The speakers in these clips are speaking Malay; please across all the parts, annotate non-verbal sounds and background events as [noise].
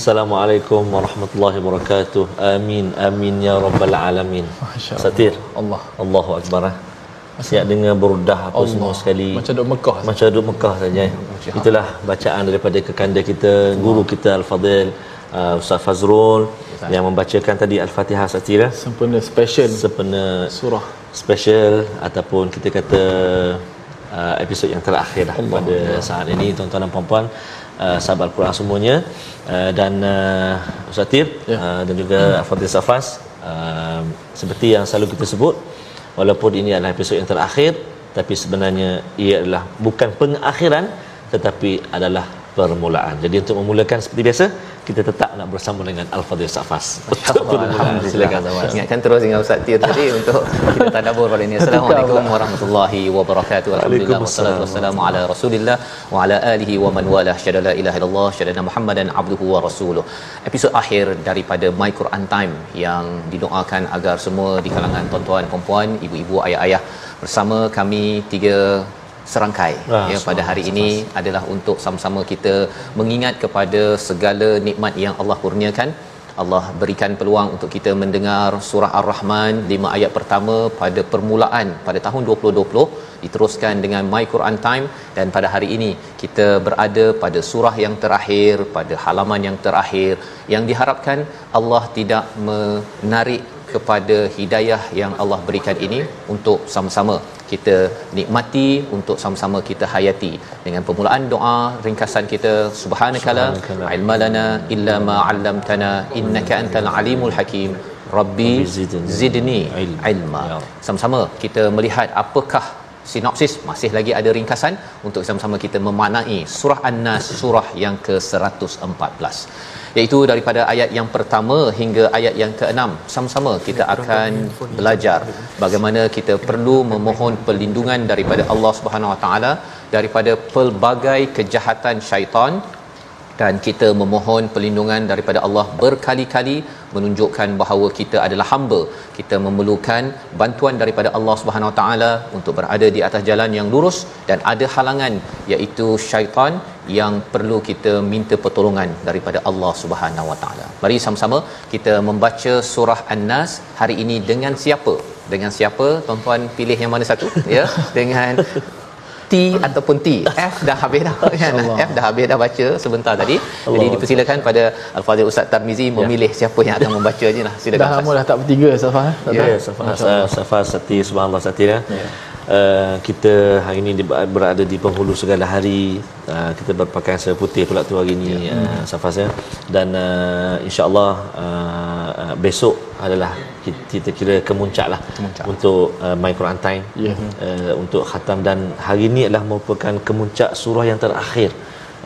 Assalamualaikum warahmatullahi wabarakatuh. Amin amin ya rabbal alamin. Masya Allah. Satir. Allah. Allahu akbar. eh. Siap dengar berudah apa Allah. semua sekali. Macam duk Mekah. Macam duduk Mekah saja. eh. Itulah bacaan daripada kekanda kita, guru kita Al-Fadil uh, Ustaz Fazrul yang membacakan tadi Al-Fatihah Satir. eh. Sempurna special Sempena surah. special ataupun kita kata uh, episod yang terakhir Allah. pada saat ini tuan-tuan dan puan-puan uh, sahabat Al-Quran semuanya uh, dan uh, Ustaz Tir Ya. uh, dan juga Fadil Safas uh, seperti yang selalu kita sebut walaupun ini adalah episod yang terakhir tapi sebenarnya ia adalah bukan pengakhiran tetapi adalah permulaan. Jadi untuk memulakan seperti biasa kita tetap nak bersama dengan Al-Fadil Safas. Permulaan. Silakan Safas. Ingatkan terus dengan Ustaz Tir tadi [laughs] untuk kita tadabbur pada ini. Assalamualaikum warahmatullahi wabarakatuh. Alhamdulillah wassalatu wassalamu ala Rasulillah wa ala alihi wa man wala syada la ilaha illallah syada Muhammadan abduhu wa rasuluh. Episod akhir daripada My Quran Time yang didoakan agar semua di kalangan tuan-tuan, puan-puan, ibu-ibu, ayah-ayah bersama kami tiga serangkai. Ah, ya pada hari ini adalah untuk sama-sama kita mengingat kepada segala nikmat yang Allah kurniakan. Allah berikan peluang untuk kita mendengar surah Ar-Rahman 5 ayat pertama pada permulaan pada tahun 2020 diteruskan dengan My Quran Time. Dan pada hari ini kita berada pada surah yang terakhir pada halaman yang terakhir yang diharapkan Allah tidak menarik kepada hidayah yang Allah berikan ini untuk sama-sama kita nikmati untuk sama-sama kita hayati. Dengan permulaan doa ringkasan kita subhanakala ilmalana illa ma 'allamtana innaka antal alimul hakim. Rabbi zidni ilma. Ya. sama-sama kita melihat apakah sinopsis masih lagi ada ringkasan untuk sama-sama kita memaknai surah an-nas surah yang ke-114 iaitu daripada ayat yang pertama hingga ayat yang keenam sama-sama kita akan belajar bagaimana kita perlu memohon perlindungan daripada Allah Subhanahu Wa Taala daripada pelbagai kejahatan syaitan dan kita memohon perlindungan daripada Allah berkali-kali menunjukkan bahawa kita adalah hamba kita memerlukan bantuan daripada Allah Subhanahu Wa Taala untuk berada di atas jalan yang lurus dan ada halangan iaitu syaitan yang perlu kita minta pertolongan daripada Allah Subhanahu Wa Taala. Mari sama-sama kita membaca surah An-Nas hari ini dengan siapa? Dengan siapa? Tuan-tuan pilih yang mana satu ya? [laughs] Dengan T ataupun T. F dah habis dah [laughs] kan. F dah habis dah baca sebentar tadi. Jadi Allah. dipersilakan pada Al-Fadhil Ustaz Tarmizi memilih siapa yang akan membaca je lah. Silakan. Dah lama dah tak bertiga Safah. eh? Ya, yeah, uh, Safas Sati, subhanallah Sati ya. Uh, kita hari ini berada di penghulu segala hari uh, kita berpakaian serba putih pula tu hari ini Ya. uh, Safas ya dan uh, insyaallah uh, besok adalah kita, kira kemuncak lah Kemuncak. untuk uh, My Quran Time Ya. uh, untuk khatam dan hari ini adalah merupakan kemuncak surah yang terakhir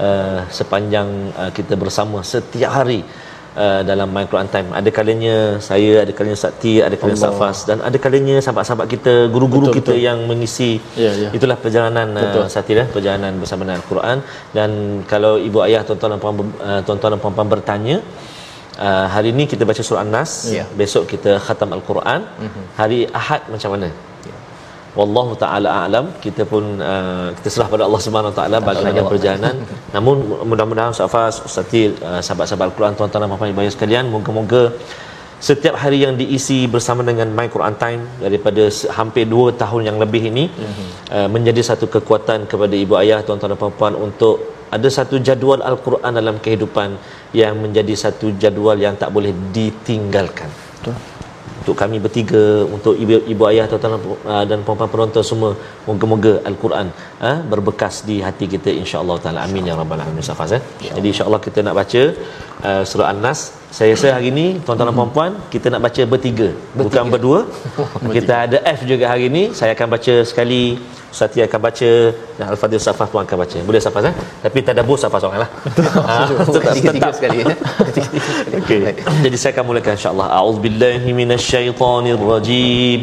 uh, sepanjang uh, kita bersama setiap hari uh, dalam My Quran Time. Ada kalanya saya, ada kalanya Sakti, ada kalanya Allah. Safas dan ada kalanya sahabat-sahabat kita, guru-guru Betul, kita betul. yang mengisi. Ya, ya. Itulah perjalanan Betul. uh, Sakti dah, perjalanan bersama dengan Al-Quran dan kalau ibu ayah tuan-tuan dan puan uh, tuan-tuan dan puan-puan bertanya Uh, hari ini kita baca surah An-Nas, Ya. besok kita khatam Al-Quran. Mhm. Hari Ahad macam mana? Wallahu taala a'lam. Kita pun uh, kita serah pada Allah Subhanahu Wa taala bagaimana perjalanan. [laughs] Namun mudah-mudahan Safas, Ustaz Til, uh, sahabat-sahabat Al-Quran tuan-tuan dan puan-puan ayah sekalian, moga-moga setiap hari yang diisi bersama dengan My Quran Time daripada hampir 2 tahun yang lebih ini uh, menjadi satu kekuatan kepada ibu ayah tuan-tuan dan puan-puan untuk ada satu jadual Al-Quran dalam kehidupan yang menjadi satu jadual yang tak boleh ditinggalkan. untuk kami bertiga untuk ibu, ibu ayah tuan-tuan uh, dan puan-puan penonton semua moga-moga al-Quran uh, berbekas di hati kita insya-Allah taala. Amin ya rabbal alamin Safas eh ya. Jadi insya-Allah kita nak baca uh, surah an-nas saya rasa hari ini tuan-tuan dan puan-puan kita nak baca bertiga, bertiga. bukan berdua [laughs] kita ada F juga hari ini saya akan baca sekali Ustaz akan baca dan Al-Fadhil Safas pun akan baca. Boleh Safas eh? Tapi tak ada bos Safas seorang lah. ha, tetap, tetap. sekali. [laughs] Eh? okay. Jadi saya akan mulakan insyaAllah. A'udzubillahi minasyaitanirrajim.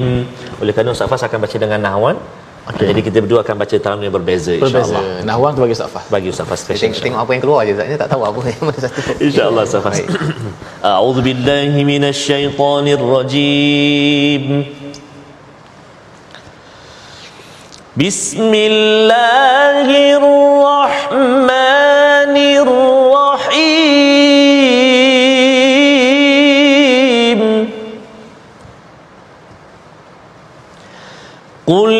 Oleh kerana Safas akan baca dengan Nahwan. Okay. Jadi kita berdua akan baca tahun yang berbeza, insya-Allah. Nahwang tu bagi Safas. Bagi Safas special. Tengok, tengok apa yang keluar aje Zat tak tahu apa yang mana satu. Insya-Allah Safas. [clears throat] A'udzu billahi minasyaitonir rajim. Bismillahirrahmanirrahim.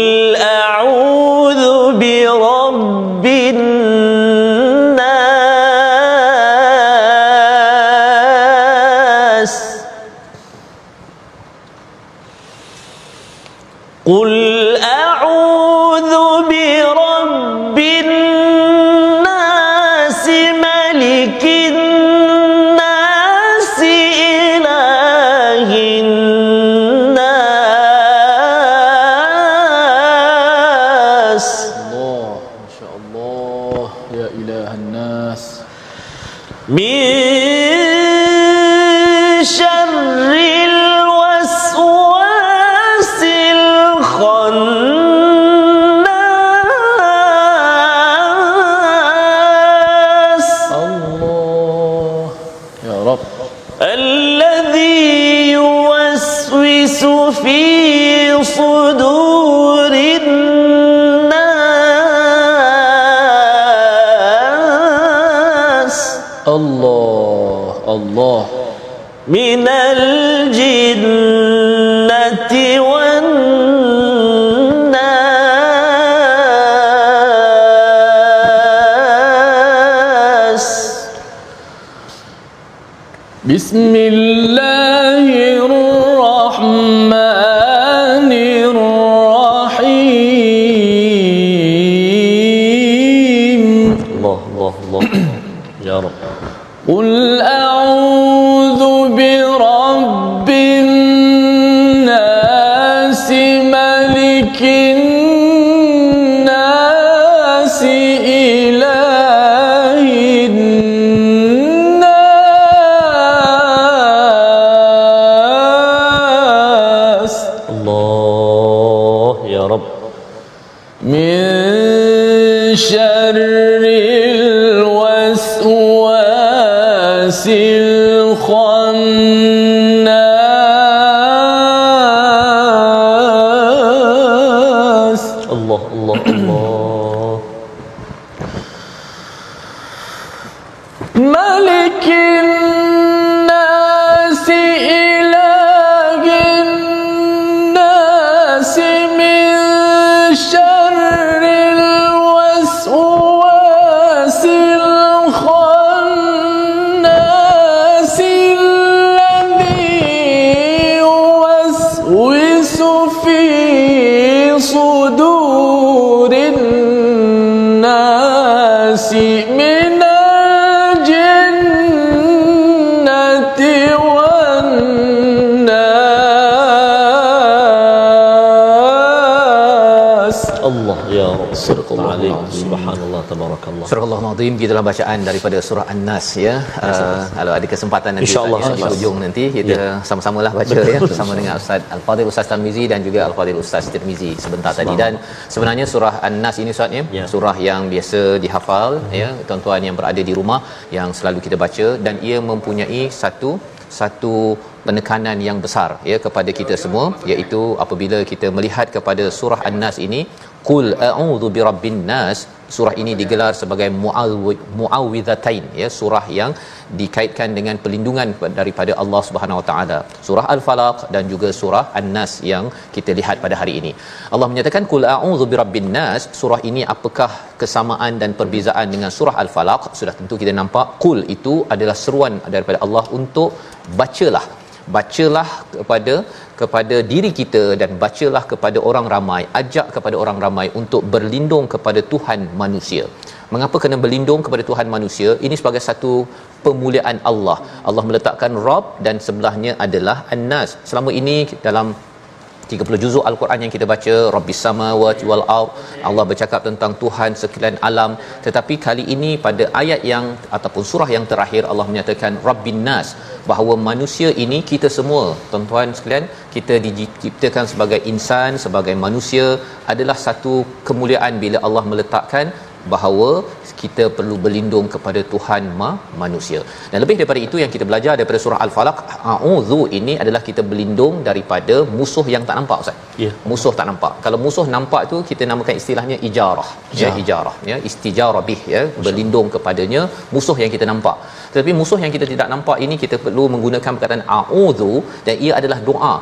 قل أعوذ برب الناس بسم الله الرحمن الرحيم. الله الله الله. يا رب. قل أعوذ Subhanallah Subhanallah Tabarakallah Surahullah Nazim Kita dalam bacaan Daripada surah An-Nas ya. Ah, kalau uh, ada kesempatan nanti InsyaAllah Di ujung nanti Kita yeah. sama-samalah baca Betul. ya, Bersama dengan Ustaz Al-Fadhil Ustaz Tarmizi Dan juga Al-Fadhil Ustaz Tirmizi Sebentar tadi Dan sebenarnya surah An-Nas ini Ustaz ya, ya. Surah yang biasa dihafal hmm. ya, Tuan-tuan yang berada di rumah Yang selalu kita baca Dan ia mempunyai satu satu penekanan yang besar ya kepada kita semua iaitu apabila kita melihat kepada surah An-Nas ini qul a'udzu birabbin nas. Surah ini digelar sebagai mu'awwi- muawwidhatain ya surah yang dikaitkan dengan perlindungan daripada Allah Subhanahu Wa Taala. Surah al-falaq dan juga surah an-nas yang kita lihat pada hari ini. Allah menyatakan qul a'udzu birabbin nas. Surah ini apakah kesamaan dan perbezaan dengan surah al-falaq? Sudah tentu kita nampak qul itu adalah seruan daripada Allah untuk bacalah. Bacalah kepada kepada diri kita dan bacalah kepada orang ramai ajak kepada orang ramai untuk berlindung kepada Tuhan manusia. Mengapa kena berlindung kepada Tuhan manusia? Ini sebagai satu pemuliaan Allah. Allah meletakkan Rob dan sebelahnya adalah An-Nas. Selama ini dalam 30 juzuk al-Quran yang kita baca Rabbis samawati wal ard Allah bercakap tentang Tuhan sekalian alam. Tetapi kali ini pada ayat yang ataupun surah yang terakhir Allah menyatakan Rabbin nas bahawa manusia ini kita semua tuan-tuan sekalian kita diciptakan sebagai insan sebagai manusia adalah satu kemuliaan bila Allah meletakkan bahawa kita perlu berlindung kepada Tuhan ma manusia. Dan lebih daripada itu yang kita belajar daripada surah Al-Falaq, a'udzu ini adalah kita berlindung daripada musuh yang tak nampak Ustaz. Ya. Musuh tak nampak. Kalau musuh nampak tu kita namakan istilahnya ijarah. Ya, ijarah ya, istijarah bih ya, berlindung kepadanya musuh yang kita nampak. Tetapi musuh yang kita tidak nampak ini kita perlu menggunakan perkataan a'udzu dan ia adalah doa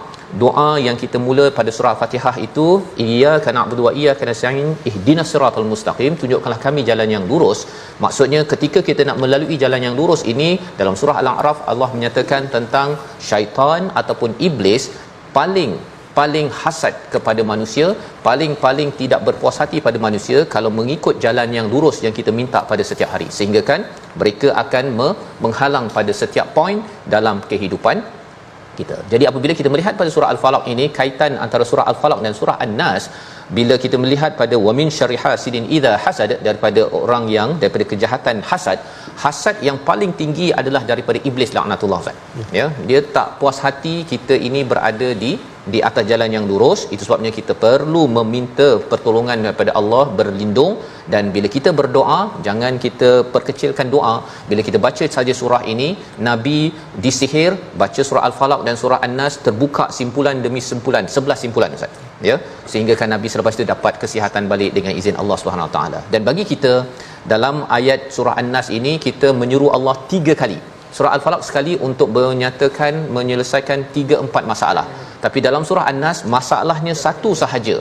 doa yang kita mula pada surah Al-Fatihah itu iyyaka na'budu wa iyyaka nasta'in ihdinas siratal mustaqim tunjukkanlah kami jalan yang lurus. Maksudnya ketika kita nak melalui jalan yang lurus ini dalam surah Al-A'raf Allah menyatakan tentang syaitan ataupun iblis paling paling hasad kepada manusia paling-paling tidak berpuas hati pada manusia kalau mengikut jalan yang lurus yang kita minta pada setiap hari. Sehingga kan mereka akan me- menghalang pada setiap poin dalam kehidupan kita. Jadi apabila kita melihat pada surah Al-Falaq ini kaitan antara surah Al-Falaq dan surah An-Nas bila kita melihat pada wamin syariha sidin idza hasad daripada orang yang daripada kejahatan hasad hasad yang paling tinggi adalah daripada iblis laknatullah. Ya, dia tak puas hati kita ini berada di di atas jalan yang lurus itu sebabnya kita perlu meminta pertolongan daripada Allah berlindung. Dan bila kita berdoa jangan kita perkecilkan doa. Bila kita baca saja surah ini nabi disihir baca surah al-falaq dan surah an-nas terbuka simpulan demi simpulan 11 simpulan ustaz. Ya? Sehingga kan nabi selepas itu dapat kesihatan balik dengan izin Allah Subhanahu taala. Dan bagi kita dalam ayat surah an-nas ini kita menyuruh Allah tiga kali. Surah al-falaq sekali untuk menyatakan menyelesaikan tiga empat masalah tapi dalam surah An-Nas masalahnya satu sahaja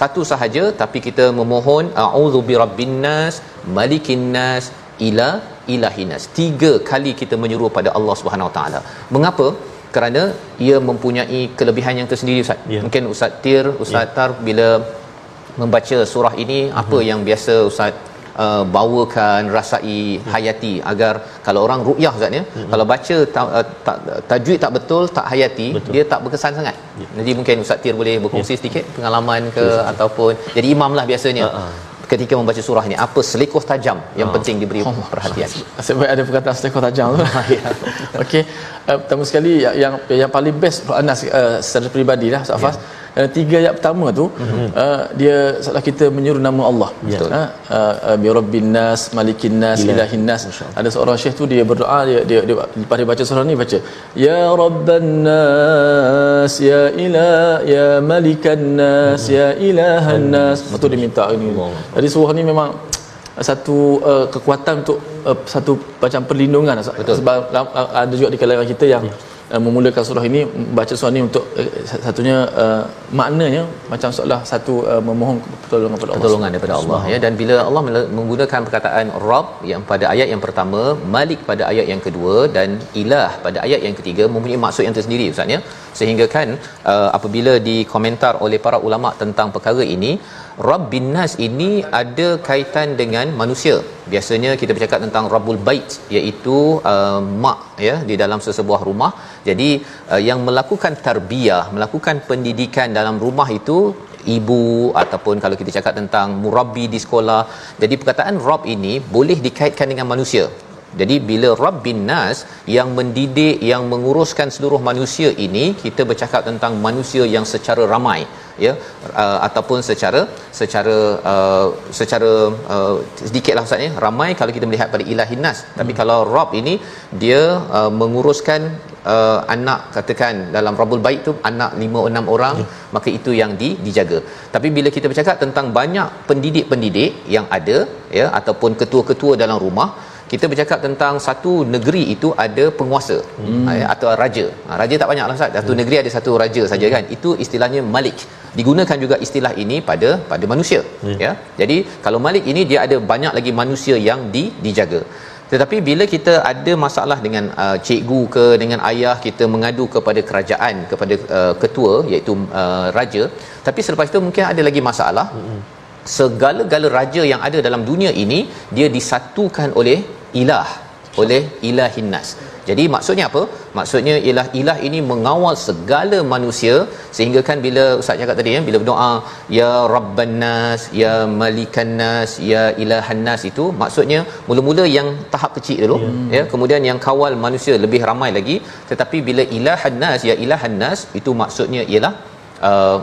satu sahaja tapi kita memohon a'udzu birabbin nas malikin nas ila ilahinas tiga kali kita menyuruh pada Allah Subhanahu Wa taala mengapa kerana ia mempunyai kelebihan yang tersendiri ustaz Ya. mungkin ustaz Tir ustaz Ya. Tar bila membaca surah ini apa Mhm. yang biasa ustaz uh, bawakan rasai hayati agar kalau orang ruqyah ustaz ya Mhm. kalau baca ta, uh, ta, tajwid tak betul tak hayati Betul. dia tak berkesan sangat Ya. jadi mungkin ustaz Tir boleh berkongsi sedikit pengalaman ke ataupun jadi imam lah biasanya ha. ketika membaca surah ini apa selekoh tajam yang Ha. penting diberi perhatian Nasib baik ada perkataan sedekah tajam tu. [laughs] Okey. Uh, pertama sekali yang yang, yang paling best Anas uh, secara peribadi lah Ustaz Fas. Uh, tiga ayat pertama tu uh, dia setelah kita menyuruh nama Allah. Ya. Uh, uh, bi rabbin nas, malikin nas, Ilah. ilahin nas. Ada seorang syekh tu dia berdoa dia dia, dia lepas dia baca surah ni baca ya rabban nas ya ilah ya malikan nas ya ilahan nas. Betul dia minta ini. Jadi surah ni memang satu uh, kekuatan untuk uh, satu macam perlindungan Betul. sebab uh, ada juga di kalangan kita yang Ya. Uh, memulakan surah ini baca surah ini untuk uh, satunya uh, maknanya macam seolah satu uh, memohon pertolongan kepada Allah. Pertolongan daripada Allah ya. Dan bila Allah menggunakan perkataan Rabb yang pada ayat yang pertama Malik pada ayat yang kedua dan Ilah pada ayat yang ketiga mempunyai maksud yang tersendiri ustaz ya. Sehingga kan uh, apabila dikomentar oleh para ulama tentang perkara ini Rabbin Nas ini ada kaitan dengan manusia. Biasanya kita bercakap tentang Rabbul Bait iaitu uh, mak ya di dalam sesebuah rumah. Jadi uh, yang melakukan tarbiyah melakukan pendidikan dalam rumah itu ibu ataupun kalau kita cakap tentang murabbi di sekolah. Jadi perkataan Rabb ini boleh dikaitkan dengan manusia. Jadi bila Rabbin Nas yang mendidik yang menguruskan seluruh manusia ini kita bercakap tentang manusia yang secara ramai ya uh, ataupun secara secara uh, secara uh, sedikitlah ustaz ya ramai kalau kita melihat pada ilahin nas tapi kalau Rabb ini dia uh, menguruskan uh, anak katakan dalam Rabbul Bait tu anak 5 6 orang ya. maka itu yang di, dijaga tapi bila kita bercakap tentang banyak pendidik-pendidik yang ada ya ataupun ketua-ketua dalam rumah kita bercakap tentang satu negeri itu ada penguasa hmm. atau raja. Ha, raja tak banyak lah Ustaz. Satu hmm. negeri ada satu raja saja kan. Itu istilahnya malik. Digunakan juga istilah ini pada pada manusia. Hmm. Ya. Jadi kalau malik ini dia ada banyak lagi manusia yang di, dijaga. tetapi bila kita ada masalah dengan uh, cikgu ke dengan ayah kita mengadu kepada kerajaan kepada uh, ketua iaitu uh, raja tapi selepas itu mungkin ada lagi masalah segala-gala raja yang ada dalam dunia ini dia disatukan oleh ilah oleh ilahin nas jadi maksudnya apa? Maksudnya ialah ilah ini mengawal segala manusia sehingga kan bila ustaz cakap tadi ya bila berdoa ya rabban nas ya malikan nas ya ilahan nas itu maksudnya mula-mula yang tahap kecil dulu yeah. ya kemudian yang kawal manusia lebih ramai lagi tetapi bila ilahan nas ya ilahan nas itu maksudnya ialah uh,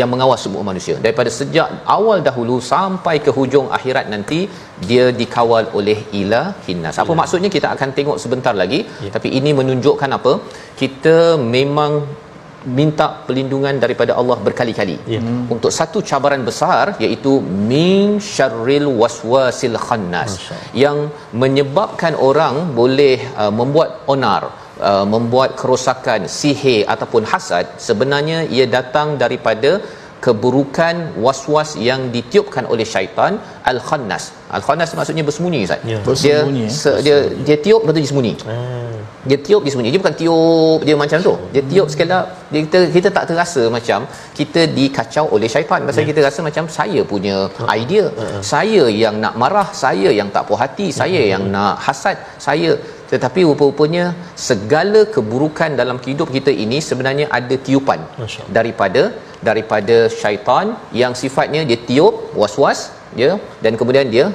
yang mengawal semua manusia. Daripada sejak awal dahulu sampai ke hujung akhirat nanti dia dikawal oleh ilah hinnas apa ya. maksudnya? Kita akan tengok sebentar lagi. Ya. tapi ini menunjukkan apa? Kita memang minta perlindungan daripada Allah berkali-kali. Ya. untuk satu cabaran besar iaitu min syarril waswasil khannas. Yang menyebabkan orang boleh uh, membuat onar uh, membuat kerosakan sihir ataupun hasad sebenarnya ia datang daripada keburukan was-was yang ditiupkan oleh syaitan al-khannas. Al-khannas maksudnya bersembunyi Ustaz. Ya, bersembunyi, dia, se, dia dia tiup lepas tu dia sembunyi. Hmm. Dia tiup dia sembunyi. Dia bukan tiup dia macam tu. Dia tiup hmm. sekali dia kita kita tak terasa macam kita dikacau oleh syaitan. Pasal ya. kita rasa macam saya punya hmm. idea. Hmm. Saya yang nak marah, saya yang tak puas hati, saya hmm. yang nak hasad, saya tetapi rupa-rupanya segala keburukan dalam hidup kita ini sebenarnya ada tiupan. Daripada daripada syaitan yang sifatnya dia tiup was-was ya dan kemudian dia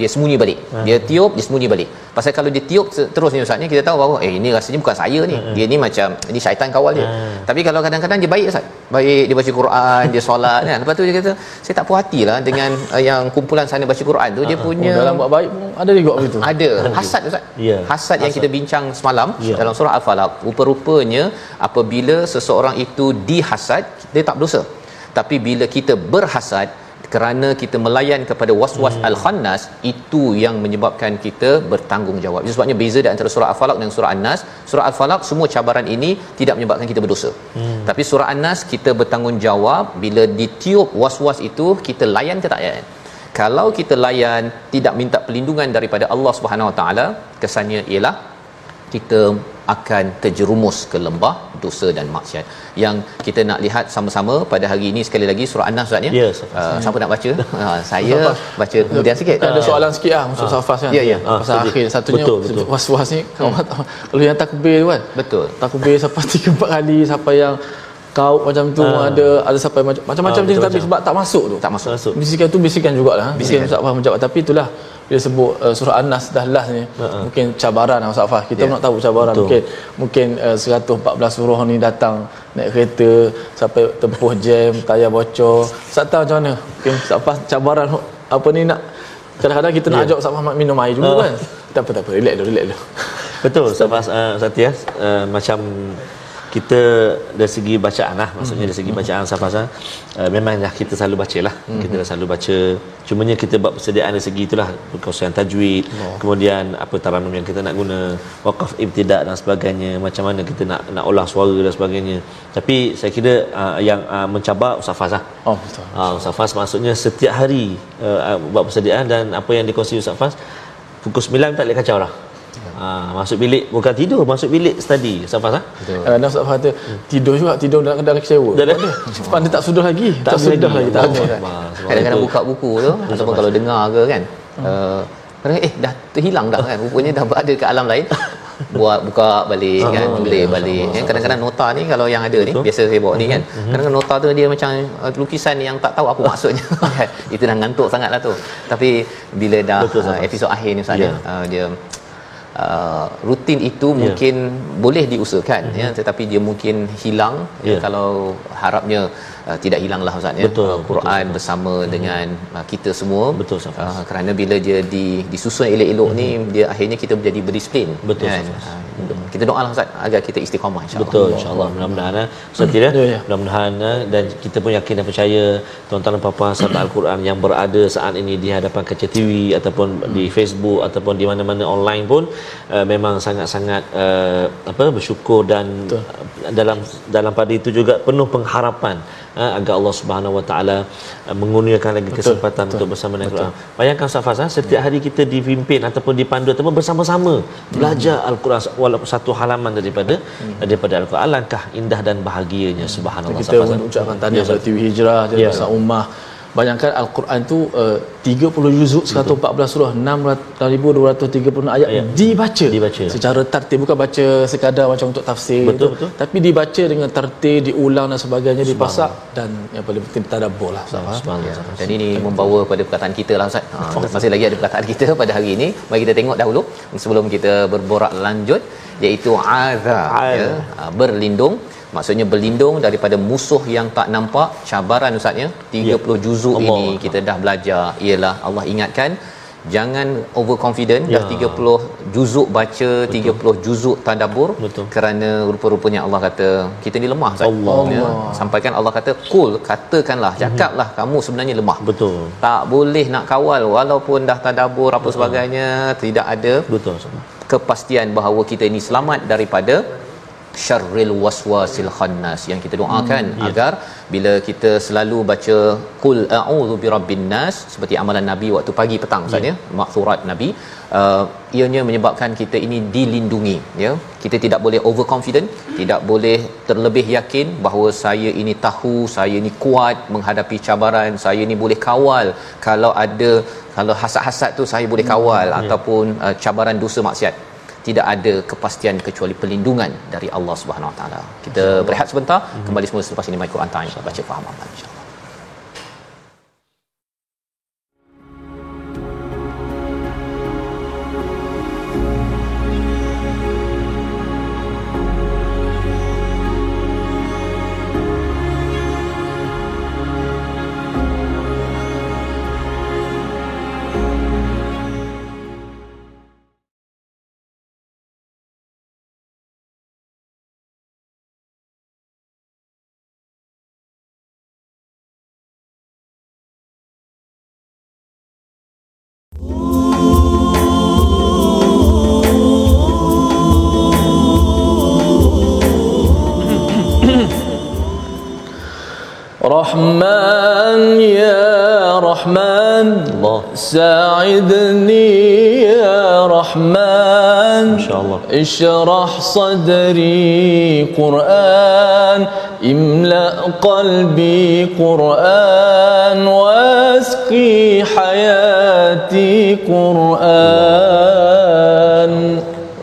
dia sembunyi balik. Hmm. Dia tiup, dia sembunyi balik. Pasal kalau dia tiup terus ni ustaz ni kita tahu bahawa eh ini rasanya bukan saya ni. Hmm. Dia ni macam ini syaitan kawal dia. Hmm. Tapi kalau kadang-kadang dia baik ustaz. Baik dia baca Quran, dia solat kan. Lepas tu dia kata saya tak puas hatilah dengan uh, [laughs] yang kumpulan sana baca Quran tu dia hmm. punya oh, dalam buat baik ada juga begitu. Ada. Hasad ustaz. Yeah. Hasad yang kita bincang semalam yeah. dalam surah Al-Falaq. Rupa-rupanya apabila seseorang itu dihasad, dia tak berdosa. Tapi bila kita berhasad, kerana kita melayan kepada waswas hmm. al-khannas itu yang menyebabkan kita bertanggungjawab. Itu sebabnya beza di antara surah al-falaq dan surah an-nas. Surah al-falaq semua cabaran ini tidak menyebabkan kita berdosa. Hmm. Tapi surah an-nas kita bertanggungjawab bila ditiup waswas itu kita layan ke tak layan. Kalau kita layan tidak minta perlindungan daripada Allah Subhanahu Wa Taala, kesannya ialah kita akan terjerumus ke lembah dosa dan maksiat. Yang kita nak lihat sama-sama pada hari ini sekali lagi surah An-Nas Ustaz ya. Yes, uh, siapa nak baca? Uh, [laughs] saya baca kemudian sikit. Ada soalan sikit ah untuk uh, Safas kan. Ya ya. Uh, pasal akhir satunya betul, betul. was-was ni hmm. kalau yang takbir tu kan. Betul. Takbir sampai [laughs] 3 4 kali sampai yang kau macam tu uh. ada ada sampai macam-macam uh, jenis tapi sebab tak masuk tu. Tak masuk. Bisikan tu bisikan jugalah. Bisikan Ustaz faham menjawab tapi itulah dia sebut uh, surah An-Nas dah last ni uh-huh. mungkin cabaran Ustaz Fah kita yeah. nak tahu cabaran Betul. mungkin mungkin uh, 114 surah ni datang naik kereta sampai tempuh jam tayar bocor Ustaz tahu macam mana mungkin Ustaz Fah cabaran apa ni nak kadang-kadang kita yeah. nak ya. ajak Ustaz Fah minum air juga uh. kan tak apa tak apa relax dulu relax dulu Betul Ustaz Fah uh, Satya uh, macam kita dari segi bacaan lah maksudnya mm-hmm. dari segi bacaan safasa uh, memanglah kita selalu baca lah mm-hmm. kita selalu baca cumanya kita buat persediaan dari segi itulah perkongsian tajwid oh. kemudian apa taranum yang kita nak guna waqaf ibtidak dan sebagainya macam mana kita nak nak olah suara dan sebagainya tapi saya kira uh, yang uh, mencabar Ustaz lah oh betul uh, Ustaz maksudnya setiap hari uh, buat persediaan dan apa yang dikongsi Ustaz Fas pukul 9 tak boleh kacau lah Ha, masuk bilik bukan tidur, masuk bilik study. Safas ah. Uh, Nas Safas tu tidur juga, tidur dalam dalam kecewa. Dah dia tak sudah lagi. Tak, tak sudah lagi, tak ada. Kadang-kadang buka buku tu ataupun kalau dengar ke kan. Uh, kadang eh dah terhilang dah kan. Rupanya dah berada ke alam lain. [laughs] buat buka balik kan oh, tulis ya, balik kan kadang-kadang nota ni kalau yang ada ni biasa saya bawa ni kan mhm. kadang-kadang nota tu dia macam uh, lukisan yang tak tahu apa maksudnya kan? [laughs] itu dah ngantuk sangatlah tu tapi bila dah Betul, uh, episod akhir ni misalnya yeah. uh, dia uh, rutin itu yeah. mungkin boleh diusahakan mm-hmm. ya tetapi dia mungkin hilang yeah. ya, ya. kalau harapnya uh, tidak hilanglah ustaz ya betul, uh, Quran betul, bersama mm-hmm. dengan uh, kita semua betul uh, kerana bila dia di disusun elok-elok mm-hmm. ni dia akhirnya kita menjadi berdisiplin betul kan? uh, kita doalah ustaz agar kita istiqamah insyaallah betul insyaallah mudah-mudahan eh. ustaz ya mudah-mudahan eh, dan kita pun yakin dan percaya tuan-tuan dan puan-puan sahabat al-Quran yang berada saat ini di hadapan kaca TV ataupun di Facebook ataupun di mana-mana online pun uh, memang sangat-sangat uh, apa bersyukur dan Betul. dalam dalam pada itu juga penuh pengharapan uh, agar Allah Subhanahu Wa Taala uh, mengurniakan lagi Betul. kesempatan Betul. untuk bersama dengan Al-Quran. Bayangkan Safas setiap hari kita dipimpin ataupun dipandu ataupun bersama-sama belajar hmm. Al-Quran walaupun satu halaman daripada hmm. daripada Al-Quran alangkah indah dan bahagianya hmm. subhanallah kita mengucapkan tadi ya, TV Hijrah dan ya. Ummah Bayangkan Al-Quran tu uh, 30 juzuk 114 surah 6236 ayat ya. dibaca. dibaca. Secara tertib bukan baca sekadar macam untuk tafsir. Betul, betul. tapi dibaca dengan tertib diulang dan sebagainya dipasak dan yang paling penting tadabbur lah. Ya. dan ini membawa pada perkataan kita lah Ustaz. Ha, masih lagi ada perkataan kita pada hari ini. Mari kita tengok dahulu sebelum kita berborak lanjut iaitu azab ya, ha, berlindung maksudnya berlindung daripada musuh yang tak nampak cabaran ustaz ya 30 ya. juzuk Allah. ini kita dah belajar ialah Allah ingatkan jangan overconfident ya. dah 30 juzuk baca Betul. 30 juzuk tadabbur Betul. kerana rupa-rupanya Allah kata kita ni lemah Allah. Ya. sampaikan Allah kata kul katakanlah mhm. cakaplah hmm. kamu sebenarnya lemah Betul. tak boleh nak kawal walaupun dah tadabbur apa Betul. sebagainya tidak ada Betul. kepastian bahawa kita ini selamat daripada syarril waswasil khannas yang kita doakan hmm, yeah. agar bila kita selalu baca qul a'udzu birabbin nas seperti amalan nabi waktu pagi petang yeah. maksurat nabi uh, ianya menyebabkan kita ini dilindungi ya kita tidak boleh overconfident tidak boleh terlebih yakin bahawa saya ini tahu saya ini kuat menghadapi cabaran saya ini boleh kawal kalau ada kalau hasad-hasad tu saya boleh kawal hmm, yeah. ataupun uh, cabaran dosa maksiat tidak ada kepastian kecuali perlindungan dari Allah Subhanahu Wa Taala. Kita berehat sebentar, kembali semula selepas ini Quran Time baca faham amal insya-Allah. رحمن يا رحمن. الله. ساعدني يا رحمن. إن شاء الله. اشرح صدري قرآن املأ قلبي قرآن واسقي حياتي قرآن.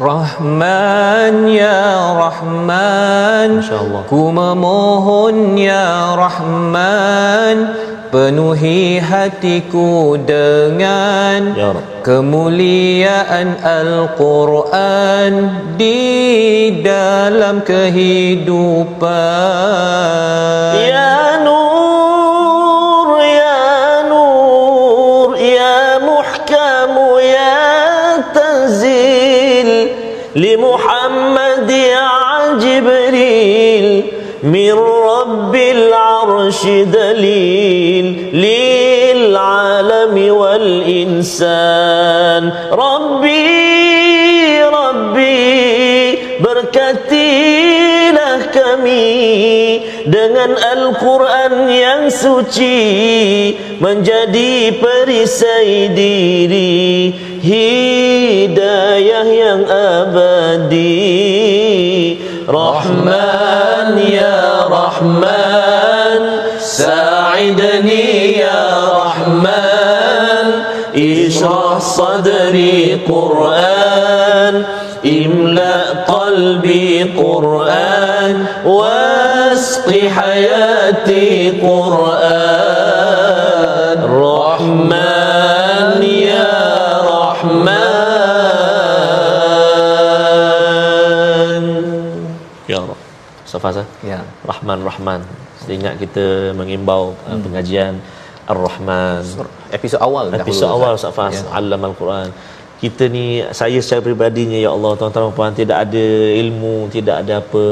رحمن يا Rahman. Ku memohon Ya Rahman Penuhi hatiku dengan ya Kemuliaan Al-Quran Di dalam kehidupan. Ya Nur. arshi dalil lil alami wal insan rabbi rabbi berkatilah kami dengan Al-Quran yang suci menjadi perisai diri hidayah yang abadi رحمن يا رحمن صدري قرآن املأ قلبي قرآن واسق حياتي قرآن رحمن يا رحمن Safaz ya Rahman Rahman ingat kita mengimbau uh, hmm. pengajian Ar-Rahman. Episod awal episod awal Safaz ya. Alam Al-Quran. Kita ni saya secara peribadinya ya Allah tuan-tuan puan tidak ada ilmu tidak ada apa.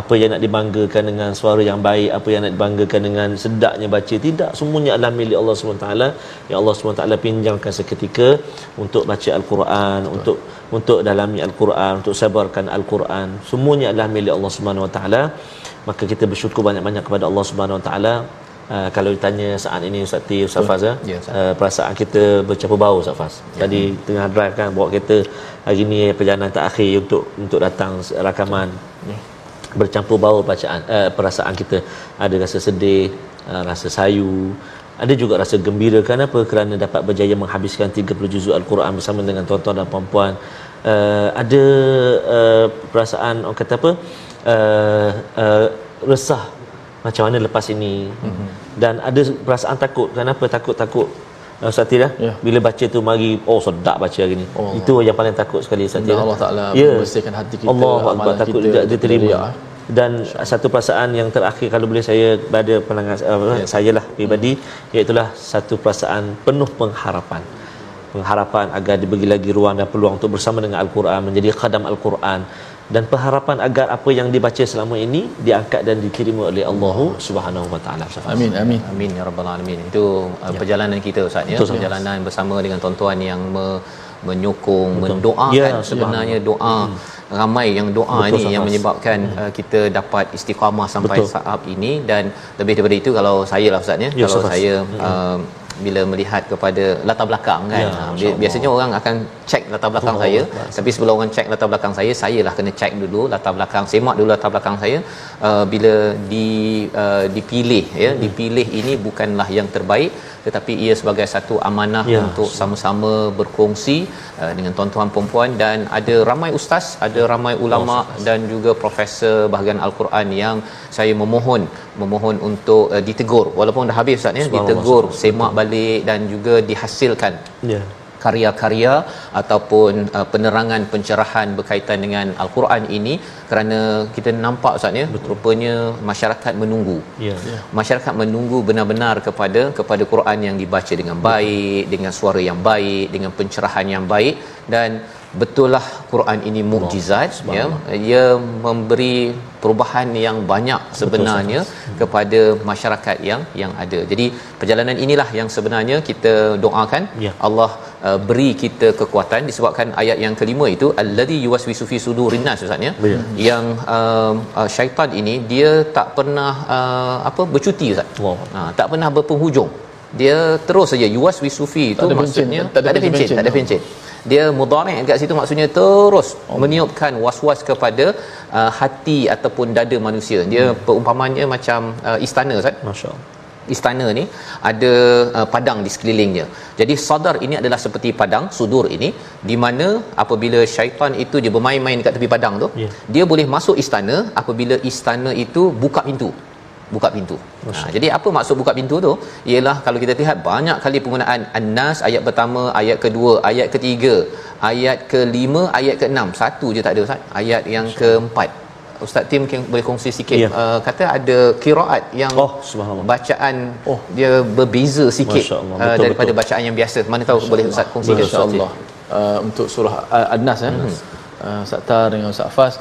Apa yang nak dibanggakan dengan suara yang baik apa yang nak dibanggakan dengan sedapnya baca tidak. Semuanya adalah milik Allah SWT yang Allah SWT pinjamkan seketika untuk baca al-Quran Betul. untuk untuk dalami al-Quran untuk sabarkan al-Quran. Semuanya adalah milik Allah SWT maka kita bersyukur banyak-banyak kepada Allah Subhanahu Wa Taala Uh, kalau ditanya saat ini Ustaz Ti Ustaz Faz ya, ya uh, perasaan kita bercampur bau Ustaz Faz. Ya. Tadi tengah drive kan bawa kereta hari ni perjalanan terakhir untuk untuk datang rakaman. Ya. Bercampur bau bacaan uh, perasaan kita ada rasa sedih, uh, rasa sayu, ada juga rasa gembira kenapa kerana dapat berjaya menghabiskan 30 juzuk al-Quran bersama dengan tuan-tuan dan puan-puan. Uh, ada uh, perasaan orang kata apa? Uh, uh, resah macam mana lepas ini mm-hmm. dan ada perasaan takut kenapa takut-takut uh, Ustaz Tira yeah. bila baca tu mari oh sedap baca hari ni oh. itu yang paling takut sekali Ustaz Tira Allah Taala yeah. membersihkan hati kita Allah Akbar takut tidak diterima ya. dan satu perasaan yang terakhir kalau boleh saya pada pandangan uh, yeah. saya lah pribadi mm. iaitu satu perasaan penuh pengharapan pengharapan agar dibagi lagi ruang dan peluang untuk bersama dengan Al-Quran menjadi khadam Al-Quran dan pengharapan agar apa yang dibaca selama ini diangkat dan diterima oleh Allah Subhanahu wa taala. Amin amin. Amin ya rabbal alamin. Itu uh, ya. perjalanan kita Ustaz ya. Betul, perjalanan ya. bersama dengan tuan-tuan yang me, menyokong, Betul. mendoakan ya, sebenarnya doa hmm. ramai yang doa Betul, ini yang menyebabkan hmm. uh, kita dapat istiqamah sampai Betul. saat ini dan lebih daripada itu kalau saya lah Ustaz ya, ya kalau saya hmm. uh, bila melihat kepada latar belakang kan. Ya, ha, biasanya orang akan check latar belakang oh, saya. bahasa. tapi sebelum orang check latar belakang saya saya lah kena check dulu latar belakang semak dulu latar belakang saya. Uh, bila di uh, dipilih ya hmm. dipilih ini bukanlah yang terbaik tetapi ia sebagai satu amanah ya, untuk sama-sama berkongsi uh, dengan tuan-tuan puan-puan. Dan ada ramai ustaz ada ramai ulama oh, dan juga profesor bahagian al-Quran yang saya memohon memohon untuk uh, ditegur. Walaupun dah habis ustaz ya ditegur semak balik dan juga dihasilkan. Ya karya-karya ataupun uh, penerangan pencerahan berkaitan dengan al-Quran ini kerana kita nampak ustaz ya rupanya masyarakat menunggu. Ya. Yeah. Masyarakat menunggu benar-benar kepada kepada Quran yang dibaca dengan baik, dengan suara yang baik, dengan pencerahan yang baik dan betullah Quran ini mukjizat ya ia memberi perubahan yang banyak sebenarnya Betul, kepada masyarakat yang yang ada. Jadi perjalanan inilah yang sebenarnya kita doakan ya. Allah uh, beri kita kekuatan disebabkan ayat yang kelima itu allazi yuwaswisu fi sudurin nas ustaz ya. ya. Yang uh, uh, syaitan ini dia tak pernah uh, apa bercuti ustaz. Wow. Ha, tak pernah berpenghujung. Dia terus saja yuwaswisu fi itu maksudnya tak ada pencet, tak ada pencet dia mudhari' dekat situ maksudnya terus oh. meniupkan was-was kepada uh, hati ataupun dada manusia dia hmm. perumpamannya macam uh, istana Ustaz masyaallah istana ni ada uh, padang di sekelilingnya. Jadi sadar ini adalah seperti padang sudur ini di mana apabila syaitan itu dia bermain-main dekat tepi padang tu, yeah. dia boleh masuk istana apabila istana itu buka pintu buka pintu. Ha, jadi apa maksud buka pintu tu? Ialah kalau kita lihat banyak kali penggunaan an-nas ayat pertama, ayat kedua, ayat ketiga, ayat kelima, ayat keenam. Satu je tak ada Ustaz. Ayat yang keempat. Ustaz Tim mungkin boleh kongsi sikit ya. uh, kata ada kiraat yang oh, bacaan oh. dia berbeza sikit uh, betul, daripada betul. bacaan yang biasa. Mana tahu boleh Ustaz kongsi insya-Allah. Uh, untuk surah uh, An-Nas ya. Hmm. Uh, Ustaz Tar dengan Ustaz Fas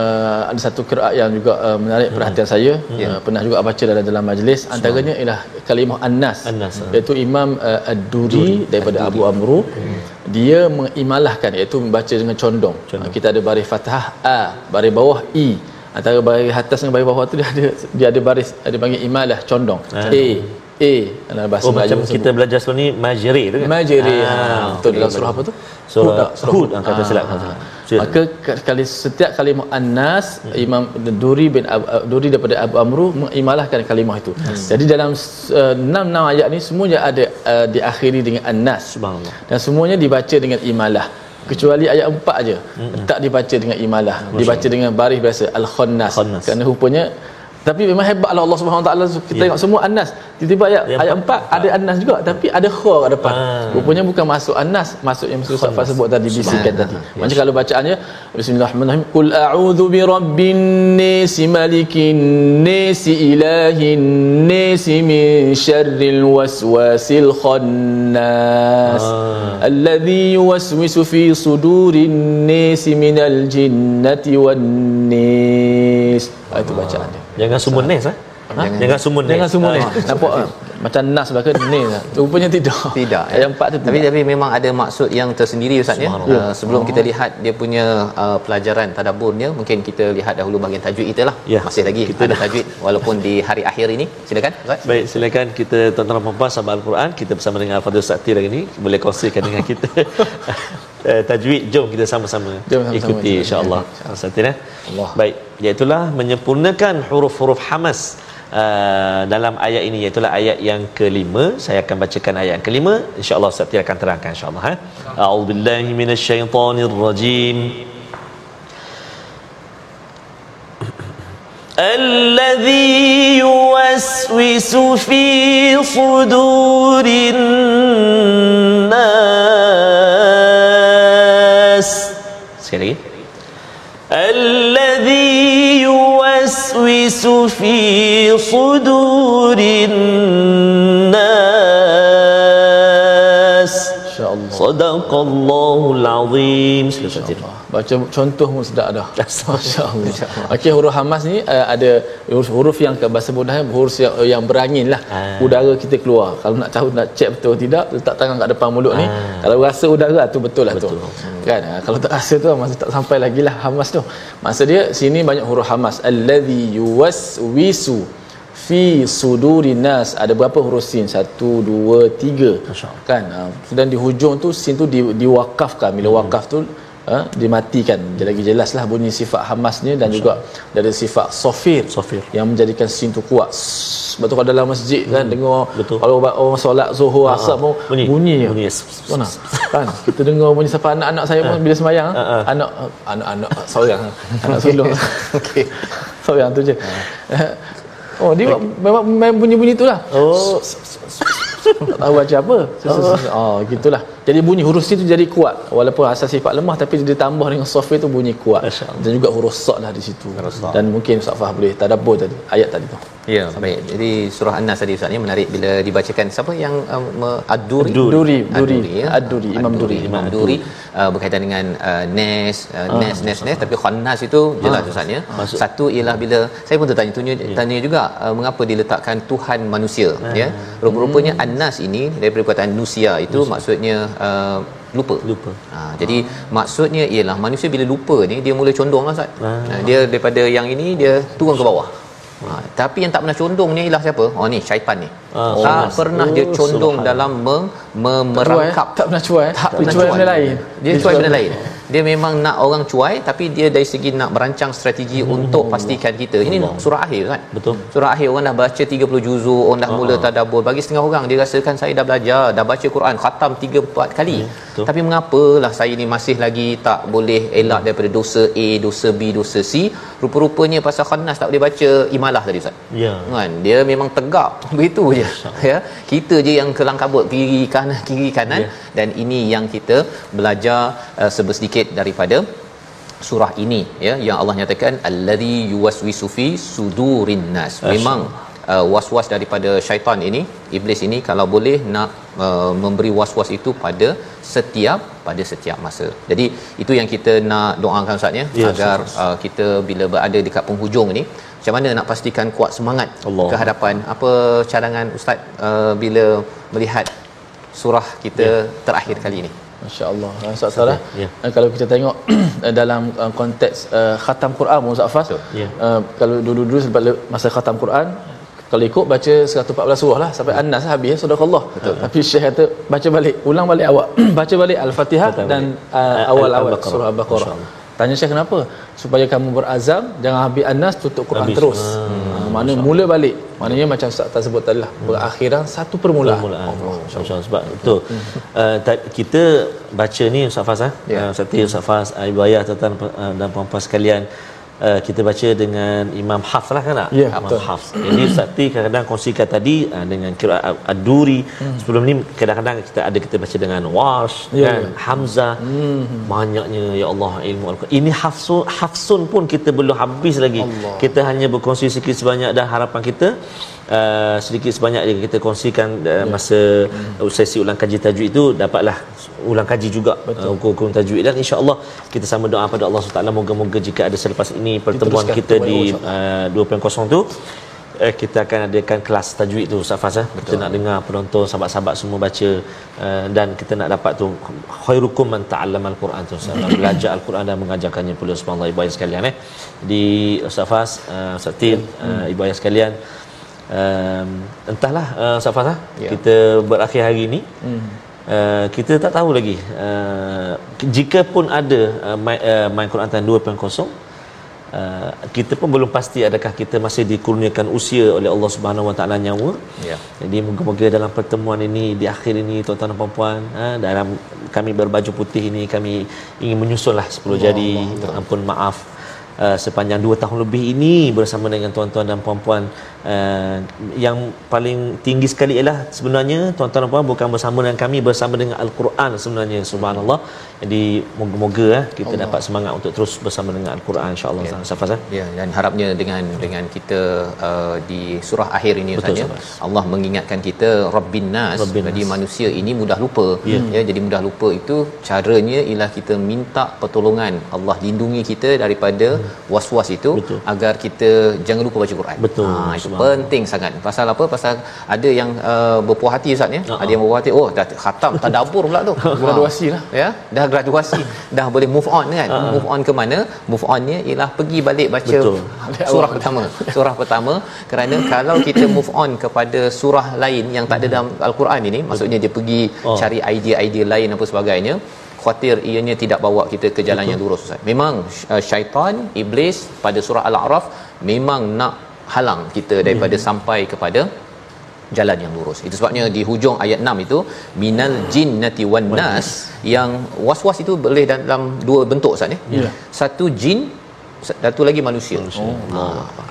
uh, ada satu qiraat yang juga uh, menarik hmm. perhatian saya. Yeah. uh, pernah juga baca dalam dalam majlis. Antaranya ialah kalimah annas. An-Nas. iaitu Imam uh, Ad-Duri daripada Ad-Duri. Abu Amru. Hmm. dia mengimalahkan iaitu membaca dengan condong, condong. Uh, kita ada baris fathah a baris bawah i. Antara baris atas dengan baris bawah tu dia ada dia ada baris ada panggil imalah condong. A A. Dalam bahasa oh, Melayu macam kita belajar sebelum ni majri tu kan? Majri ha, ha betul dalam surah apa tu? Surah Hud angkat ha, silap maka kali setiap kalimah annas hmm. Imam Duri bin Abu, Duri daripada Abu Amru mengimalahkan kalimah itu. Hmm. jadi dalam uh, enam enam ayat ni semuanya ada uh, diakhiri dengan annas. Subhanallah. Dan semuanya dibaca dengan imalah. Kecuali ayat empat aja hmm. tak dibaca dengan imalah. Masya dibaca dengan baris biasa al-khannas. Kerana rupanya Tapi memang hebatlah Allah Subhanahu Wa Taala kita Ya. tengok semua Anas. Tiba-tiba ayat ayat empat. 4 ada Anas juga tapi ada kha kat depan. Ah. Rupanya bukan masuk Anas, masuk yang Ustaz Fah sebut tadi bisikan tadi. Macam kalau bacaannya Bismillahirrahmanirrahim. Qul a'udzu birabbin nas malikin nas ilahin nas min syarril waswasil khannas. Ah. Alladhi yuwaswisu fi sudurin nas minal jinnati wan nas. Ah, itu bacaan dia. Jangan semua nes ah. Jangan- Jangan semua nes. Jangan semua ni. Ah. Nampak ah, macam nas belaka ni lah. Rupanya tidak. [laughs] Tidak. Ayat empat tu Tapi tidak. tapi memang ada maksud yang tersendiri Ustaz ya. Subhanallah. Uh, sebelum kita lihat dia punya uh, pelajaran tadabburnya, mungkin kita lihat dahulu bahagian tajwid kita lah. Ya. Masih lagi Kita ada dah- tajwid walaupun di hari akhir ini. Silakan Ustaz. Baik, silakan kita tuan-tuan puan-puan sahabat Al-Quran kita bersama dengan Al-Fadhil Sakti hari ini boleh kongsikan dengan kita [laughs] eh, tajwid jom kita sama-sama Jom sama-sama. ikuti insya-Allah. Sakti ya. Allah. Baik, iaitu menyempurnakan huruf-huruf hamas uh, dalam ayat ini iaitu ayat yang kelima. Saya akan bacakan ayat yang kelima. Insya-Allah Sakti akan terangkan insya-Allah ha. A'udzubillahi minasyaitonirrajim. الذي يوسوس في صدور الناس Sekali lagi الذي يوسوس في صدور الناس Insya-Allah. صدق الله العظيم Ustaz. Baca contoh pun sedap dah. Masya-Allah. Okey huruf hamas ni uh, ada huruf, huruf yang ke bahasa mudahnya huruf yang, yang berangin lah. Ah. Udara kita keluar. Kalau nak tahu nak check betul tidak, letak tangan kat depan mulut ni. Ah. Kalau rasa udara tu betul lah Betul. tu. Kan? Ah, Kalau tak rasa tu masih tak sampai lagi lah hamas tu. Maksud dia sini banyak huruf hamas. Allazi yuwaswisu fi sudurin nas ada berapa huruf sin satu dua tiga Masya Allah. kan uh, dan di hujung tu sin tu di, diwakafkan bila Hmm. wakaf tu uh, dimatikan dia lagi jelaslah bunyi sifat hamasnya dan juga dari sifat sofir Sofir. yang menjadikan sin tu kuat sebab tu kalau dalam masjid kan dengar Hmm. Betul. kalau orang, orang solat zuhur Ah, asar pun bunyi. bunyi, bunyi. Mana? kan kita dengar bunyi sampai anak-anak saya pun bila sembahyang Ah, ah. anak anak-anak seorang [laughs] anak sulung okey seorang tu je Oh dia buat- memang main bunyi-bunyi tu lah Oh. tak tahu baca apa oh. oh gitulah jadi bunyi huruf sin tu jadi kuat. Walaupun asal sifat lemah tapi dia ditambah dengan software tu bunyi kuat. Dan juga huruf sad lah di situ. Sad. dan mungkin Ustaz Fah boleh tadabbur tadi ayat tadi tu. Ya, baik. Jadi surah An-Nas tadi Ustaz ni menarik bila dibacakan siapa yang um, Ad-Duri? Ad-Duri. Duri Duri ya. Ad-Duri. Imam Duri. Imam Duri. Uh, berkaitan dengan uh, Nes uh, Nes Nes Nes. Tapi Khannas itu jelas Ustaz ya. Satu ialah bila saya pun tertanya tanya, tanya juga uh, mengapa diletakkan Tuhan manusia ya. Rupa-rupanya An-Nas ini daripada perkataan nusia itu maksudnya uh, lupa. Lupa. Ha, jadi maksudnya ialah manusia bila lupa ni dia mula condong lah Ustaz. Ha, dia daripada yang ini dia turun ke bawah. Ha, tapi yang tak pernah condong ni ialah siapa? Oh ni syaitan ni. Ah, tak Khannas. pernah dia Oh, condong subhanallah. dalam me, me, Cuai, merangkap tak pernah cuai tak dia pernah cuai benda lain dia cuai benda lain dia memang nak orang cuai tapi dia dari segi nak merancang strategi untuk pastikan kita. Ini surah akhir kan Betul. surah akhir orang dah baca 30 juzuk orang dah mula tadabbur. Bagi setengah orang dia rasakan saya dah belajar dah baca Quran khatam 3 4 kali. Betul. tapi mengapalah saya ni masih lagi tak boleh elak daripada dosa A dosa B dosa C? Rupa-rupanya pasal khannas tak boleh baca imalah tadi ustaz. Ya. kan? Dia memang tegak [laughs] begitu je ya. Kita je yang kelang kabut kiri kanan kiri kanan. Ya. dan ini yang kita belajar uh, sebersedikit daripada surah ini ya yang Allah nyatakan allazi yuwaswisu fi sudurin nas. Memang uh, was-was daripada syaitan ini iblis ini kalau boleh nak uh, memberi was-was itu pada setiap pada setiap masa. Jadi itu yang kita nak doakan ustaz ya Ya, agar uh, kita bila berada dekat penghujung ni macam mana nak pastikan kuat semangat Allah. ke hadapan? Apa cadangan ustaz uh, bila melihat surah kita terakhir kali ini Masya-Allah. Ah, Ustaz Sarah. Ya. Uh, kalau kita tengok [clears throat] dalam uh, konteks uh, khatam Quran Ustaz Fas. Ya. Uh, kalau dulu-dulu sebab masa khatam Quran kalau ikut baca 114 surah lah sampai An-Nas lah habis ya sedekah Tapi Syekh kata baca balik, ulang balik awak. [clears throat] baca balik Al-Fatihah dan uh, Al- awal-awal Al-Baqarah. surah Al-Baqarah. Tanya Syekh kenapa? Supaya kamu berazam jangan habis An-Nas tutup Quran Habis. terus. Ha, mana mula balik. Maknanya macam Ustaz tak sebut tadi lah. Berakhiran satu permulaan. Permulaan. Masya Allah. Sebab betul. Uh, ta- kita baca ni Ustaz Faz ah. Ya. Uh, Ustaz Tir, Ustaz uh, Ibu Ayah, tuan-tuan uh, dan puan-puan sekalian. uh, kita baca dengan Imam Hafs lah kan tak? Ya, Imam betul. Hafs. Jadi Ustaz T kadang-kadang kongsikan tadi uh, dengan kira Ad-Duri. Hmm. Sebelum ni kadang-kadang kita ada kita baca dengan Warsh Ya, kan, ya. Hamzah. Hmm. Banyaknya ya Allah ilmu Al-Quran. Ini Hafsun Hafsun pun kita belum habis lagi. Allah. Kita hanya berkongsi sikit sebanyak dan harapan kita Uh, sedikit sebanyak je kita kongsikan uh, masa hmm. sesi ulang kaji tajwid itu dapatlah ulang kaji juga uh, hukum-hukum tajwid. Dan insyaallah kita sama doa pada Allah SWT moga-moga jika ada selepas ini pertemuan Diteruskan kita di uh, 2.0 tu eh, kita akan adakan kelas tajwid tu Ustaz Faz eh? kita nak dengar penonton sahabat-sahabat semua baca uh, dan kita nak dapat tu khairukum man ta'allama al-Quran tu Ustaz. Belajar al-Quran dan mengajarkannya pula subhanallah ibu ayah sekalian eh. Di Ustaz Faz uh, Ustaz Tin uh, ibu ayah sekalian um, entahlah uh, Ustaz Faz eh? Ya. kita berakhir hari ini Hmm. Uh, kita tak tahu lagi uh, jika pun ada uh, My, uh, My Quran Time 2.0 Uh, kita pun belum pasti adakah kita masih dikurniakan usia oleh Allah Subhanahu Wa Taala nyawa. Ya. Jadi moga-moga dalam pertemuan ini di akhir ini tuan-tuan dan puan-puan ha, dalam kami berbaju putih ini kami ingin menyusullah 10 jari ampun maaf uh, sepanjang 2 tahun lebih ini bersama dengan tuan-tuan dan puan-puan uh, yang paling tinggi sekali ialah sebenarnya tuan-tuan dan puan bukan bersama dengan kami bersama dengan al-Quran sebenarnya subhanallah. Jadi moga-moga eh, kita Allah. dapat semangat untuk terus bersama dengan al-Quran insya-Allah Ya. Safaz eh? Ya dan harapnya dengan dengan kita uh, di surah akhir ini Ustaz ya Ustaz. Allah mengingatkan kita Rabbin Nas Rabbin jadi Nas. manusia ini mudah lupa Ya. ya jadi mudah lupa itu caranya ialah kita minta pertolongan Allah lindungi kita daripada was-was itu Betul. agar kita jangan lupa baca Quran. Betul. Ha, itu penting sangat. Pasal apa? Pasal ada yang uh, berpuas hati Ustaz ya. Ha-ha. Ada yang berpuas hati oh dah khatam tadabbur pula tu. [laughs] Graduasi lah. Ya, dah graduasi, dah boleh move on kan. Ha. Move on ke mana? Move onnya ialah pergi balik baca Betul. [laughs] surah pertama. Surah pertama kerana kalau kita move on kepada surah lain yang tak ada dalam al-Quran ini, maksudnya dia pergi Oh. cari idea-idea lain apa sebagainya, khawatir ianya tidak bawa kita ke jalan yang lurus Ustaz. Memang uh, syaitan, iblis pada surah Al-A'raf memang nak halang kita daripada sampai kepada jalan yang lurus. Itu sebabnya di hujung ayat 6 itu minal jinnati wan nas yang was-was itu boleh dalam dua bentuk Ustaz ni. Ya. Satu jin satu lagi manusia. Oh, ha.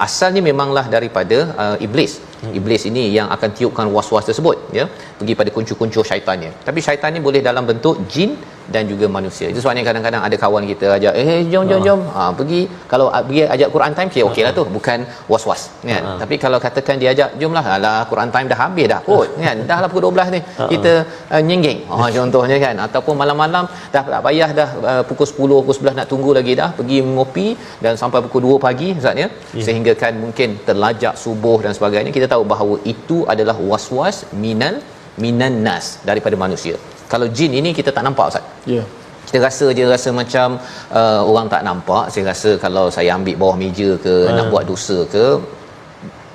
Asalnya memanglah daripada uh, iblis. Iblis ini yang akan tiupkan was-was tersebut ya. Pergi pada kuncur-kuncur syaitannya. Tapi syaitan ni boleh dalam bentuk jin dan juga manusia. Itu sebabnya kadang-kadang ada kawan kita ajak eh jom jom jom ha, pergi kalau pergi ajak Quran time okey okeylah tu bukan was-was kan. Tapi kalau katakan dia ajak jomlah alah Quran time dah habis dah kot kan. Dah lah pukul 12 ni. Kita uh, nyenggeng. Ha contohnya kan ataupun malam-malam dah tak payah dah uh, pukul 10 pukul 11 nak tunggu lagi dah pergi ngopi dan sampai pukul 2 pagi Ustaz ya. Sehingga kan mungkin terlajak subuh dan sebagainya kita tahu bahawa itu adalah was-was minal minan nas daripada manusia. Kalau jin ini kita tak nampak Ustaz. Ya. Kita rasa je rasa macam uh, orang tak nampak. Saya rasa kalau saya ambil bawah meja ke Ah. nak buat dosa ke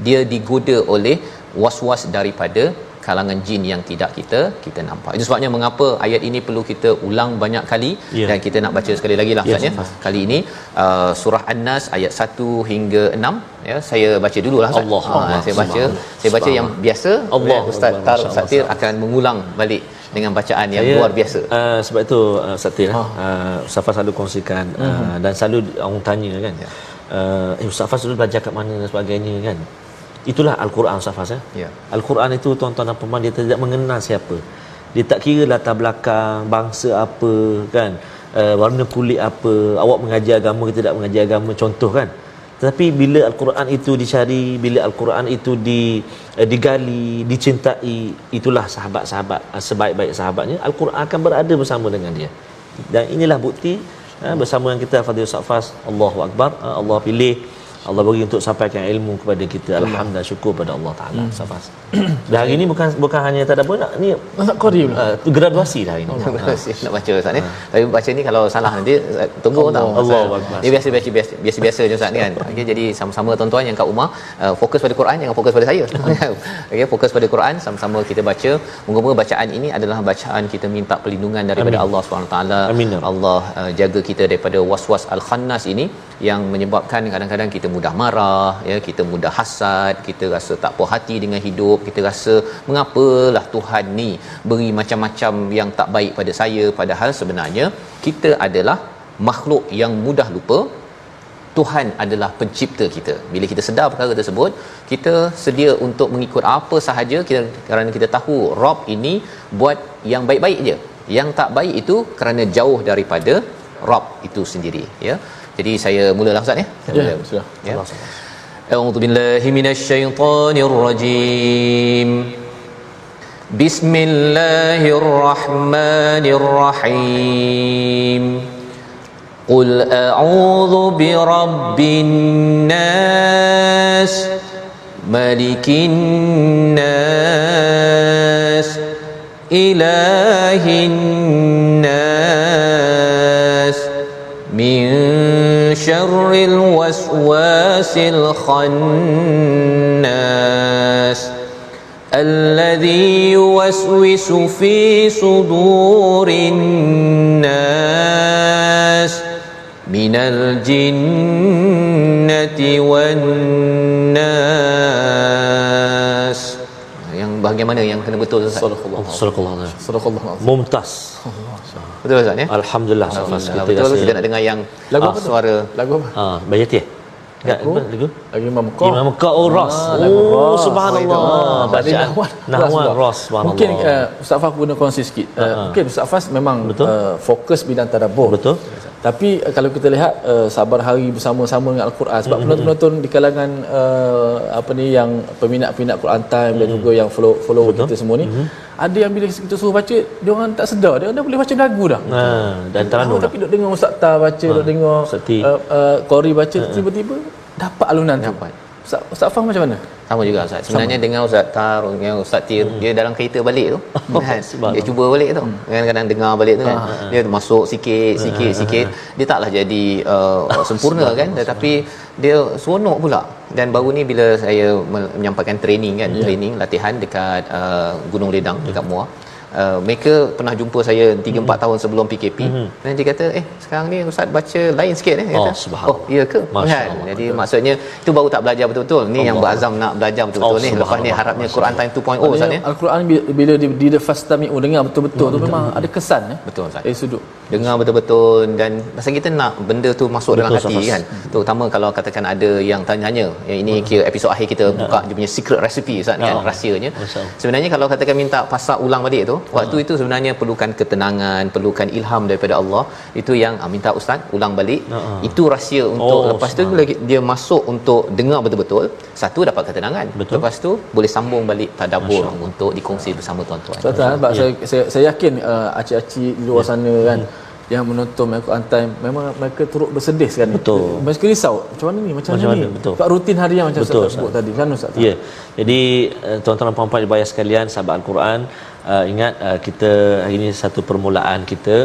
dia digoda oleh was-was daripada kalangan jin yang tidak kita kita nampak. Itu sebabnya mengapa ayat ini perlu kita ulang banyak kali Ya. dan kita nak baca sekali lagi lah Ustaz ya. Kali ini uh, surah An-Nas ayat 1 hingga 6 ya. Saya baca dululah Ustaz. Allah, Ha, Allah, saya baca subhanallah. saya baca yang biasa Allah, ya, Ustaz Allah, Tar Masya Allah, Satir akan mengulang balik dengan bacaan yang Saya, luar biasa. Uh, sebab itu uh, Satir uh, Safa selalu kongsikan uh, dan selalu orang tanya kan. Ya. Uh, eh Ustaz Faz dulu belajar kat mana dan sebagainya kan. Itulah al-Quran Ustaz eh. Ya. Al-Quran itu tuan-tuan dan puan dia tidak mengenal siapa. Dia tak kira latar belakang bangsa apa kan. Uh, warna kulit apa, awak mengajar agama ke tidak mengajar agama contoh kan. Tetapi bila al-Quran itu dicari, bila al-Quran itu di uh, digali, dicintai, itulah sahabat-sahabat uh, sebaik-baik sahabatnya, al-Quran akan berada bersama dengan dia. Dan inilah bukti uh, bersama dengan kita Fadil Safas, Allahu Akbar, Allah pilih Allah bagi untuk sampaikan ilmu kepada kita. Alhamdulillah syukur pada Allah Taala. Hmm. Safas. Dan hari ini bukan bukan hanya tak ada pun nak ni Nak qari pula. uh, graduasi dah hari ini. Terima kasih nak baca Ustaz ni. Tapi baca ni kalau salah nanti tunggu Allah. tau. Allah Akbar. Dia biasa-biasa biasa biasa-biasa je Ustaz ni kan. Okey jadi sama-sama tuan-tuan yang kat rumah uh, fokus pada Quran jangan fokus pada saya. [laughs] Okey fokus pada Quran sama-sama kita baca. Moga-moga bacaan ini adalah bacaan kita minta perlindungan daripada Amin. Allah Subhanahu taala. Amin. Allah uh, jaga kita daripada was-was al-khannas ini yang menyebabkan kadang-kadang kita mudah marah ya kita mudah hasad kita rasa tak puas hati dengan hidup kita rasa mengapalah Tuhan ni beri macam-macam yang tak baik pada saya padahal sebenarnya kita adalah makhluk yang mudah lupa Tuhan adalah pencipta kita. Bila kita sedar perkara tersebut, kita sedia untuk mengikut apa sahaja kita kerana kita tahu Rob ini buat yang baik-baik je. Yang tak baik itu kerana jauh daripada Rob itu sendiri, ya. Jadi saya mulalah Ustaz ya. Ya, sudah. Ya. A'udzu billahi minasyaitonir rajim. Bismillahirrahmanirrahim. قل أعوذ برب الناس ملك الناس إله الناس من شر الوسواس الخناس الذي يوسوس في صدور الناس من الجنة والناس yang bahagian mana yang kena betul Ustaz? Sadaqallah. Sadaqallah. Sadaqallah. Mumtaz. Betul Ustaz ya? Alhamdulillah Safas Alhamdullah. kita betul rasa kita nak dengar yang Lagu ah, apa tu? suara Lagu apa? ah Bayati eh? Lagu? lagu? Imam Muqah. Imam Muqah oh, Ras. Ah, lagu Oh Ras. subhanallah. Ah, Bacaan Nahwan. Nahwan pula. Ras subhanallah. Mungkin uh, Ustaz Fah guna kongsi sikit. Uh, Mungkin Ustaz Fah memang Betul. Uh, fokus bidang tadabbur. Betul. Tapi uh, kalau kita lihat uh, sabar hari bersama-sama dengan Al-Quran sebab Mm-hmm. penonton-penonton di kalangan uh, apa ni yang peminat-peminat Quran time dan juga yang follow follow Mm-hmm. Betul. kita semua ni ada yang bila kita suruh baca dia orang tak sedar dia dah boleh baca lagu dah. Ah dan Oh, teranum dah. tapi duk dengar Ustaz Tar baca, duk dengar Ustaz uh, uh, Qori baca tiba-tiba dapat alunan tu. Ustaz Ustaz Fah macam mana? sama juga Ustaz. Sebenarnya dengan Ustaz Tar, dengan Ustaz Tir, Hmm. dia dalam kereta balik tu. [laughs] kan? subhanallah. Dia cuba balik tu. Kadang-kadang dengar balik tu kan. Ah, Dia masuk sikit, sikit, sikit. Dia taklah jadi uh, [laughs] sempurna kan. Tetapi dia seronok pula. Dan baru ni bila saya me- menyampaikan training kan, Ya. training latihan dekat uh, Gunung Ledang dekat Muar. Uh, mereka pernah jumpa saya 3 4 tahun sebelum PKP dan dia kata eh sekarang ni ustaz baca lain sikit eh Dia Hmm. Oh, kata, subhanallah. oh ya ke? Masya kan? Allah, jadi maksudnya itu baru tak belajar betul-betul. Ni yang Allah. berazam nak belajar betul-betul Oh, ni. Lepas ni harapnya Quran Time 2.0 Maknanya Ustaz ya Al-Quran bila, bila di, di fastami'u dengar betul-betul tu memang ada kesan eh. Betul, Ustaz. Dari sudut. dengar betul-betul dan masa kita nak benda tu masuk Betul, dalam hati Safas. kan? Terutama kalau katakan ada yang tanya-tanya yang ini kira episod akhir kita buka dia punya secret recipe Ustaz kan? Ya. rahsianya. Sebenarnya kalau katakan minta pasak ulang balik tu waktu itu sebenarnya perlukan ketenangan perlukan ilham daripada Allah. Itu yang ah, minta ustaz ulang balik. Ha, itu rahsia untuk Oh, lepas tu bila dia masuk untuk dengar betul-betul satu dapat ketenangan. Betul. lepas tu boleh sambung balik tadabbur untuk dikongsi bersama tuan-tuan. Betul kan? Sebab saya, saya, saya yakin uh, acik-acik di luar sana kan yang menonton My Quran Time memang mereka turut bersedih sekarang ni. Betul. Mereka risau macam mana ni macam, Macam mana ni mana? Betul. sebab rutin harian macam Betul, Ustaz sebut tadi kan Ustaz Ya. Jadi uh, tuan-tuan dan puan-puan dibayar sekalian sahabat Al-Quran uh, ingat uh, kita hari ini satu permulaan kita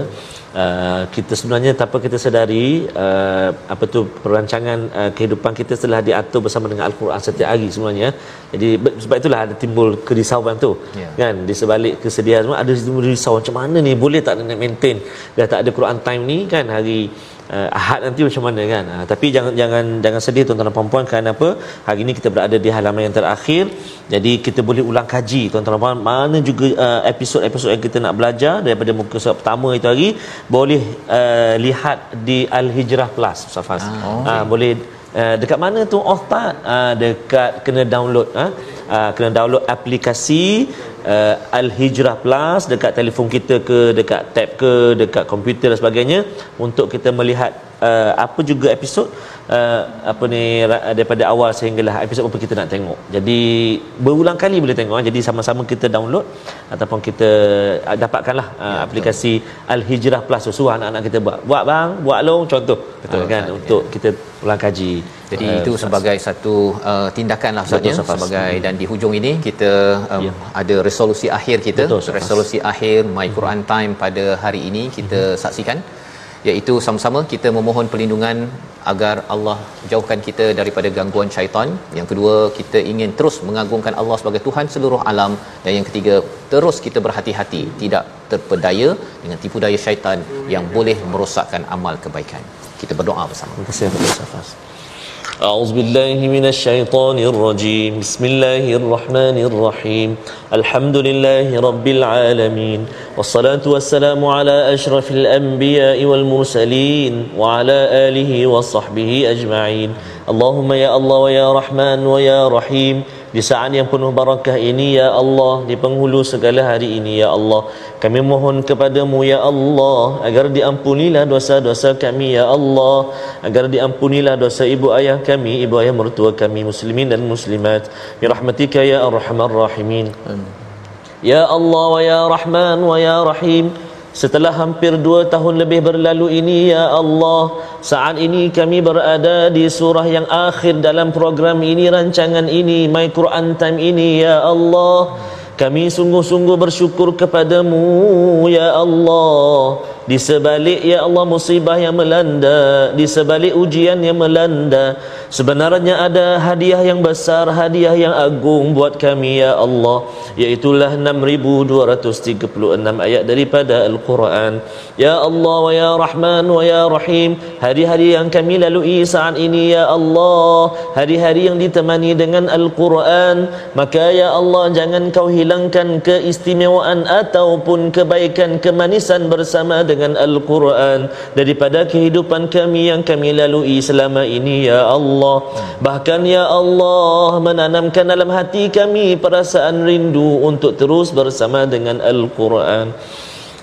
uh, kita sebenarnya tanpa kita sedari uh, apa tu perancangan uh, kehidupan kita telah diatur bersama dengan Al-Quran setiap hari sebenarnya. Jadi sebab itulah ada timbul kerisauan tu. Ya. Kan di sebalik kesedihan semua ada timbul risau macam mana ni boleh tak nak maintain dah tak ada Quran time ni kan hari uh, Ahad nanti macam mana kan? Uh, tapi jangan jangan jangan sedih tuan-tuan dan puan-puan. Kerana apa? Hari ini kita berada di halaman yang terakhir. Jadi kita boleh ulang kaji tuan-tuan dan puan. Mana juga uh, episod-episod yang kita nak belajar daripada muka surat pertama itu hari boleh uh, lihat di Al-Hijrah Plus Safas ah, uh, boleh Uh, dekat mana tu? Ustaz? Uh, dekat kena download ah. Uh, kena download aplikasi uh, Al-Hijrah Plus dekat telefon kita ke, dekat tab ke, dekat komputer dan sebagainya untuk kita melihat uh, apa juga episod uh, apa ni daripada awal sehinggalah episod apa kita nak tengok. Jadi berulang kali boleh tengok. ah. Jadi sama-sama kita download ataupun kita uh, dapatkanlah uh, aplikasi Al-Hijrah Plus tu. suruh anak-anak kita buat. Buat bang, buat long contoh. Betul, Ah, kan Ustaz, untuk kita ulang kaji. Jadi Uh, itu Ustaz. sebagai satu uh, tindakan lah Ustaz Betul, ya Safas. sebagai dan di hujung ini kita um, Ya. ada resolusi akhir kita Betul, resolusi akhir My Quran Time pada hari ini kita saksikan iaitu sama-sama kita memohon perlindungan agar Allah jauhkan kita daripada gangguan syaitan. Yang kedua, kita ingin terus mengagungkan Allah sebagai Tuhan seluruh alam dan yang ketiga, terus kita berhati-hati tidak terpedaya dengan tipu daya syaitan yang boleh merosakkan amal kebaikan. Kita berdoa bersama. Terima kasih. أعوذ بالله من الشيطان الرجيم. بسم الله الرحمن الرحيم. الحمد لله رب العالمين. والصلاة والسلام على أشرف الأنبياء والمرسلين وعلى آله وصحبه أجمعين. اللهم يا الله ويا رحمن ويا رحيم. Di saat yang penuh barakah ini ya Allah di penghulu segala hari ini ya Allah kami mohon kepadamu ya Allah agar diampunilah dosa-dosa kami ya Allah agar diampunilah dosa ibu ayah kami ibu ayah mertua kami muslimin dan muslimat. Bi rahmatika ya arhamar rahimin. Ya Allah wa ya Rahman wa ya Rahim Setelah hampir dua tahun lebih berlalu ini Ya Allah Saat ini kami berada di surah yang akhir dalam program ini Rancangan ini My Quran Time ini Ya Allah. Kami sungguh-sungguh bersyukur kepadamu Ya Allah Di sebalik Ya Allah musibah yang melanda Di sebalik ujian yang melanda Sebenarnya ada hadiah yang besar Hadiah yang agung buat kami Ya Allah Iaitulah 6236 ayat daripada Al-Quran. Ya Allah wa Ya Rahman wa Ya Rahim Hari-hari yang kami lalui saat ini Ya Allah Hari-hari yang ditemani dengan Al-Quran Maka Ya Allah jangan kau hilangkan keistimewaan Ataupun kebaikan kemanisan bersama dengan Al-Quran Daripada kehidupan kami yang kami lalui selama ini Ya Allah. Bahkan Ya Allah menanamkan dalam hati kami perasaan rindu untuk terus bersama dengan Al-Quran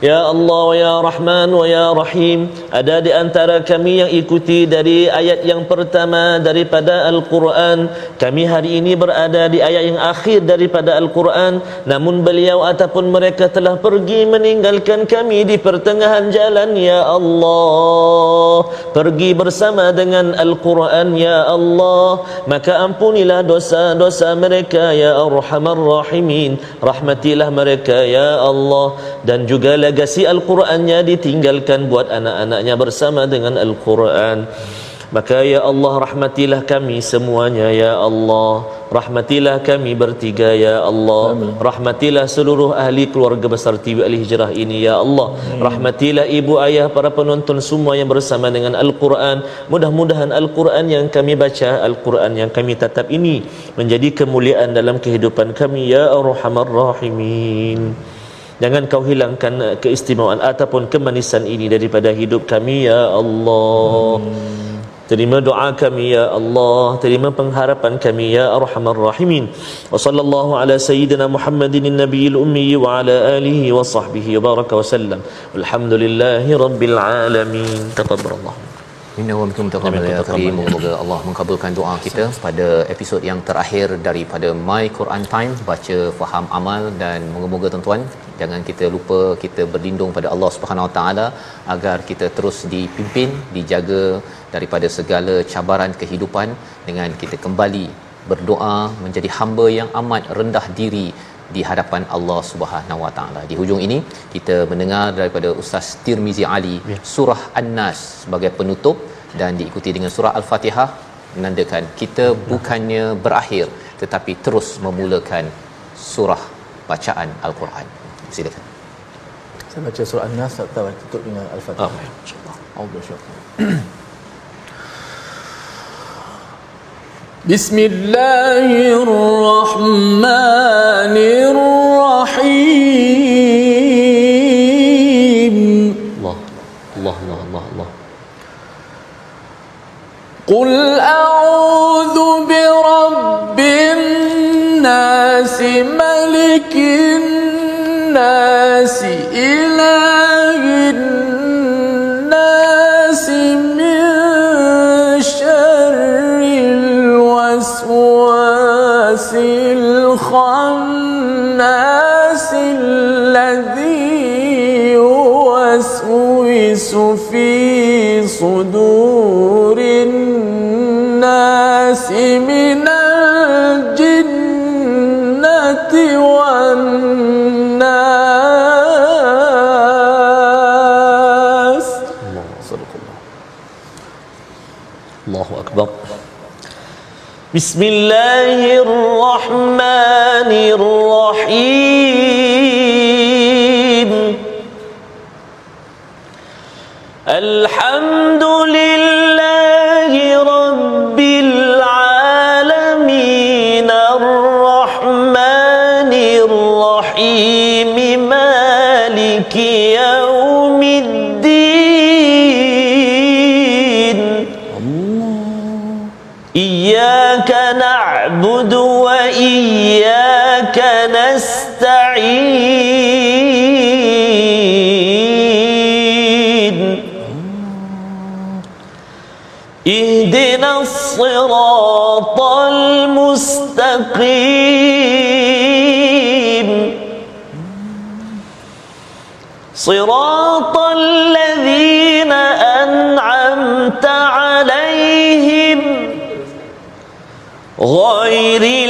Ya Allah wa Ya Rahman wa Ya Rahim. Ada di antara kami yang ikuti dari ayat yang pertama daripada Al-Quran. Kami hari ini berada di ayat yang akhir daripada Al-Quran. Namun beliau ataupun mereka telah pergi meninggalkan kami di pertengahan jalan. Ya Allah Pergi bersama dengan Al-Quran. Ya Allah Maka ampunilah dosa-dosa mereka. Ya Arhamar Rahimin Rahmatilah mereka. Ya Allah Dan juga legasi Al-Qurannya ditinggalkan buat anak-anaknya bersama dengan Al-Quran. Maka ya Allah rahmatilah kami semuanya ya Allah. Rahmatilah kami bertiga ya Allah. Rahmatilah seluruh ahli keluarga besar TV Al-Hijrah ini ya Allah. Rahmatilah ibu ayah para penonton semua yang bersama dengan Al-Quran. Mudah-mudahan Al-Quran yang kami baca Al-Quran yang kami tatap ini Menjadi kemuliaan dalam kehidupan kami ya Arhamar Rahimin Jangan kau hilangkan uh, keistimewaan ataupun kemanisan ini daripada hidup kami ya Allah. Terima doa kami ya Allah, terima pengharapan kami ya Arhamar Rahimin. Wa sallallahu ala sayyidina Muhammadin nabiyil ummi wa ala alihi wa sahbihi wa baraka wa sallam. Walhamdulillahi rabbil alamin. Taqabbalallah. Inna wa minkum taqabbal ya karim. Moga Allah mengabulkan doa kita pada episod yang terakhir daripada My Quran Time baca faham amal dan moga-moga tuan-tuan jangan kita lupa kita berlindung pada Allah Subhanahu Wa Taala agar kita terus dipimpin dijaga daripada segala cabaran kehidupan dengan kita kembali berdoa menjadi hamba yang amat rendah diri di hadapan Allah Subhanahu Wa Taala. Di hujung ini kita mendengar daripada Ustaz Tirmizi Ali surah An-Nas sebagai penutup dan diikuti dengan surah Al-Fatihah menandakan kita bukannya berakhir tetapi terus memulakan surah bacaan Al-Quran. Silakan. Saya baca surah An-Nas tak tahu tutup dengan Al-Fatihah. Amin. InsyaAllah. Allah. بسم الله الرحمن الرحيم Allah. Allah, Allah, Allah, Allah. قل أعوذ برب الناس ملك الناس إله الناس من شر الوسواس الخناس الذي يوسوس في صدور الناس من Bismillahirrahmanirrahim. Alhamdulillahi Rabbil نعبد وإياك نستعين. اهدنا الصراط المستقيم. صراط الذين أنعمت عليهم غير غيري